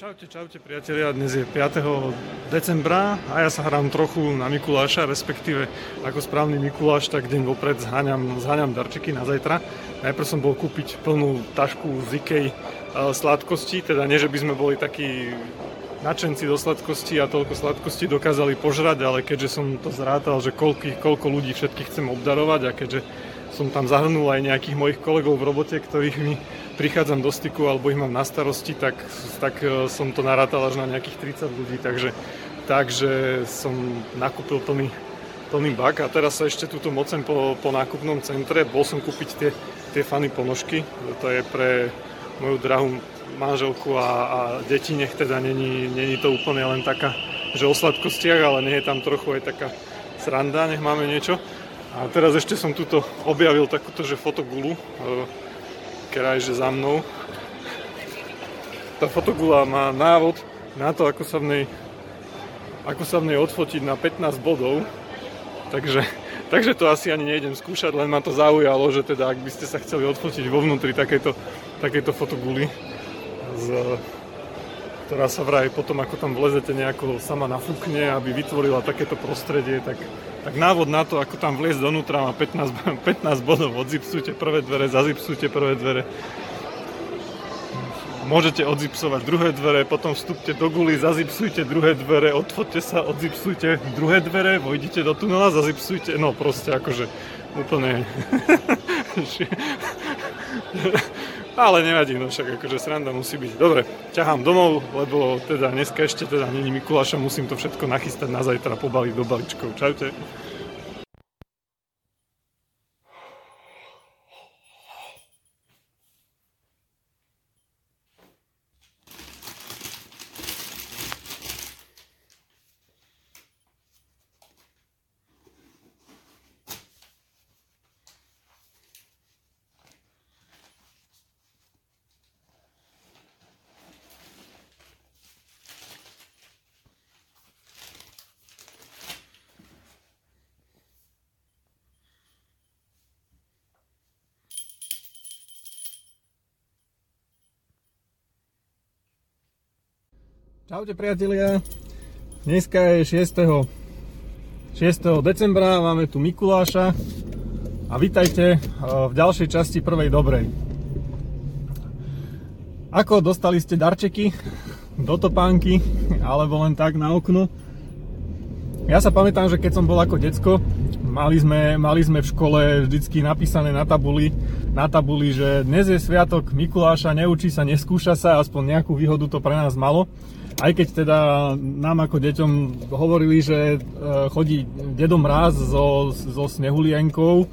Čaute, čaute priatelia, dnes je 5. decembra a ja sa hrám trochu na Mikuláša, respektíve ako správny Mikuláš, tak deň vopred zháňam, zháňam darčeky na zajtra. Najprv som bol kúpiť plnú tašku z Ikej e, sladkosti, teda nie, že by sme boli takí nadšenci do sladkosti a toľko sladkosti dokázali požrať, ale keďže som to zrátal, že koľko, koľko ľudí všetkých chcem obdarovať a keďže som tam zahrnul aj nejakých mojich kolegov v robote, ktorých mi prichádzam do styku alebo ich mám na starosti, tak, tak e, som to narátal až na nejakých 30 ľudí, takže, takže som nakúpil plný, plný bak a teraz sa ešte túto mocem po, po nákupnom centre. Bol som kúpiť tie, tie fany ponožky, to je pre moju drahú manželku a, a deti, nech teda není, není to úplne len taká, že o sladkostiach, ale nie je tam trochu aj taká sranda, nech máme niečo. A teraz ešte som tuto objavil takúto, že fotogulu, e, ktorá je že za mnou. Tá fotogula má návod na to, ako sa v nej, ako sa v nej odfotiť na 15 bodov. Takže, takže to asi ani nejdem skúšať, len ma to zaujalo, že teda ak by ste sa chceli odfotiť vo vnútri takejto, takejto fotoguly, z, ktorá sa vraj potom, ako tam vlezete nejako sama nafúkne, aby vytvorila takéto prostredie, tak tak návod na to, ako tam vliesť donútra má 15, 15 bodov. Odzipsujte prvé dvere, zazipsujte prvé dvere. Môžete odzipsovať druhé dvere, potom vstúpte do guly, zazipsujte druhé dvere, odfoďte sa, odzipsujte druhé dvere, vojdite do tunela, zazipsujte, no proste akože úplne... Ale nevadí, no však akože sranda musí byť. Dobre, ťahám domov, lebo teda dneska ešte teda není Mikuláša, musím to všetko nachystať na zajtra, pobaliť do balíčkov. Čaute. Čaute priatelia, dneska je 6. 6. decembra, máme tu Mikuláša a vítajte eh, v ďalšej časti prvej dobrej. Ako dostali ste darčeky do topánky alebo len tak na okno? Ja sa pamätám, že keď som bol ako decko, mali sme, mali sme v škole vždycky napísané na tabuli, na tabuli, že dnes je sviatok Mikuláša, neučí sa, neskúša sa, aspoň nejakú výhodu to pre nás malo aj keď teda nám ako deťom hovorili, že e, chodí Dedo Mráz so, so snehulienkou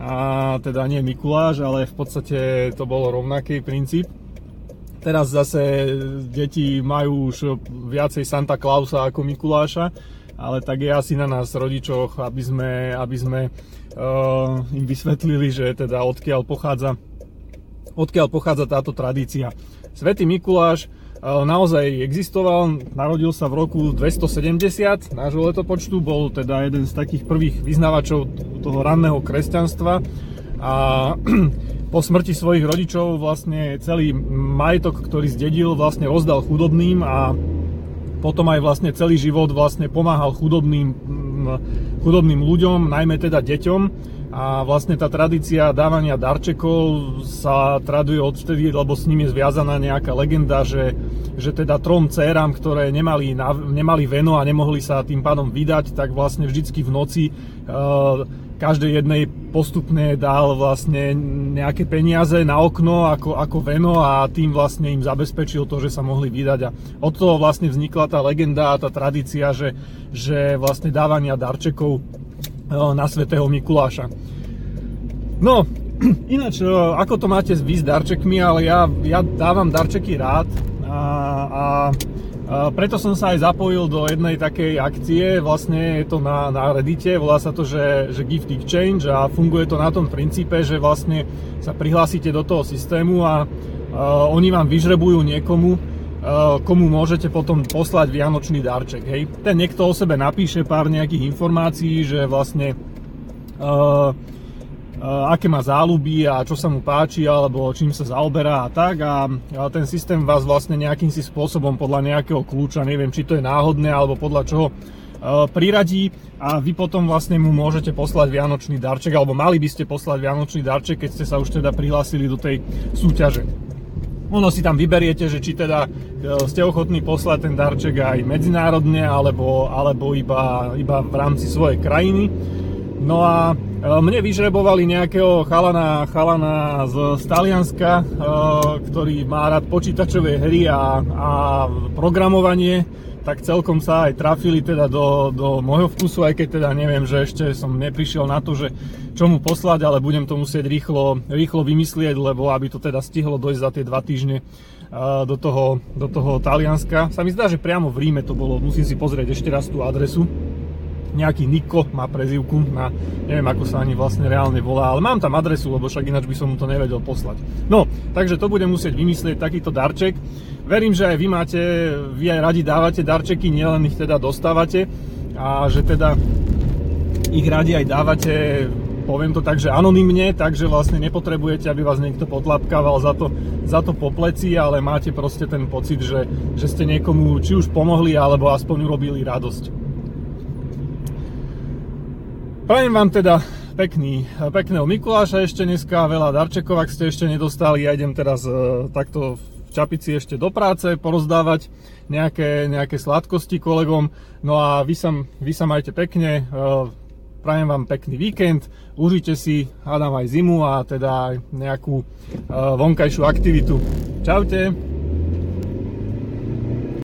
a teda nie Mikuláš, ale v podstate to bol rovnaký princíp. Teraz zase deti majú už viacej Santa Clausa ako Mikuláša, ale tak je asi na nás rodičoch, aby sme, aby sme uh, im vysvetlili, že teda odkiaľ pochádza, odkiaľ pochádza táto tradícia. Svetý Mikuláš naozaj existoval, narodil sa v roku 270 nášho letopočtu, bol teda jeden z takých prvých vyznávačov toho ranného kresťanstva. A po smrti svojich rodičov vlastne celý majetok, ktorý zdedil, vlastne rozdal chudobným a potom aj vlastne celý život vlastne pomáhal chudobným, chudobným ľuďom, najmä teda deťom a vlastne tá tradícia dávania darčekov sa traduje odvtedy, lebo s ním je zviazaná nejaká legenda, že, že teda trom céram, ktoré nemali, nemali veno a nemohli sa tým pádom vydať, tak vlastne vždycky v noci uh, každej jednej postupne dal vlastne nejaké peniaze na okno ako, ako veno a tým vlastne im zabezpečil to, že sa mohli vydať. A od toho vlastne vznikla tá legenda a tá tradícia, že, že vlastne dávania darčekov na svätého Mikuláša. No, ináč, ako to máte vy s darčekmi, ale ja, ja dávam darčeky rád a, a, a preto som sa aj zapojil do jednej takej akcie, vlastne je to na, na Reddite, volá sa to, že, že Gift Exchange a funguje to na tom princípe, že vlastne sa prihlásite do toho systému a, a oni vám vyžrebujú niekomu, komu môžete potom poslať vianočný darček. Hej. Ten niekto o sebe napíše pár nejakých informácií, že vlastne uh, aké má záľuby a čo sa mu páči alebo čím sa zaoberá a tak a ten systém vás vlastne nejakým si spôsobom podľa nejakého kľúča, neviem či to je náhodné alebo podľa čoho priradí a vy potom vlastne mu môžete poslať vianočný darček alebo mali by ste poslať vianočný darček, keď ste sa už teda prihlásili do tej súťaže. Ono si tam vyberiete, že či teda ste ochotní poslať ten darček aj medzinárodne alebo, alebo iba, iba v rámci svojej krajiny. No a e, mne vyžrebovali nejakého chalana, chalana z, z Talianska, e, ktorý má rád počítačové hry a, a programovanie, tak celkom sa aj trafili teda do, do môjho vkusu, aj keď teda neviem, že ešte som neprišiel na to, že čo mu poslať, ale budem to musieť rýchlo, rýchlo vymyslieť, lebo aby to teda stihlo dojsť za tie dva týždne do toho, do toho Talianska. Sa mi zdá, že priamo v Ríme to bolo, musím si pozrieť ešte raz tú adresu nejaký Niko má prezivku na, neviem ako sa ani vlastne reálne volá, ale mám tam adresu, lebo však ináč by som mu to nevedel poslať. No, takže to budem musieť vymyslieť, takýto darček. Verím, že aj vy máte, vy aj radi dávate darčeky, nielen ich teda dostávate a že teda ich radi aj dávate poviem to tak, že anonymne, takže vlastne nepotrebujete, aby vás niekto potlapkával za to, za to po pleci, ale máte proste ten pocit, že, že ste niekomu či už pomohli, alebo aspoň urobili radosť. Prajem vám teda pekný, pekného Mikuláša ešte dneska, veľa darčekov, ak ste ešte nedostali. Ja idem teraz e, takto v čapici ešte do práce porozdávať nejaké, nejaké sladkosti kolegom. No a vy sa, vy sa majte pekne, e, prajem vám pekný víkend, užite si, hádam aj zimu a teda aj nejakú e, vonkajšiu aktivitu. Čaute.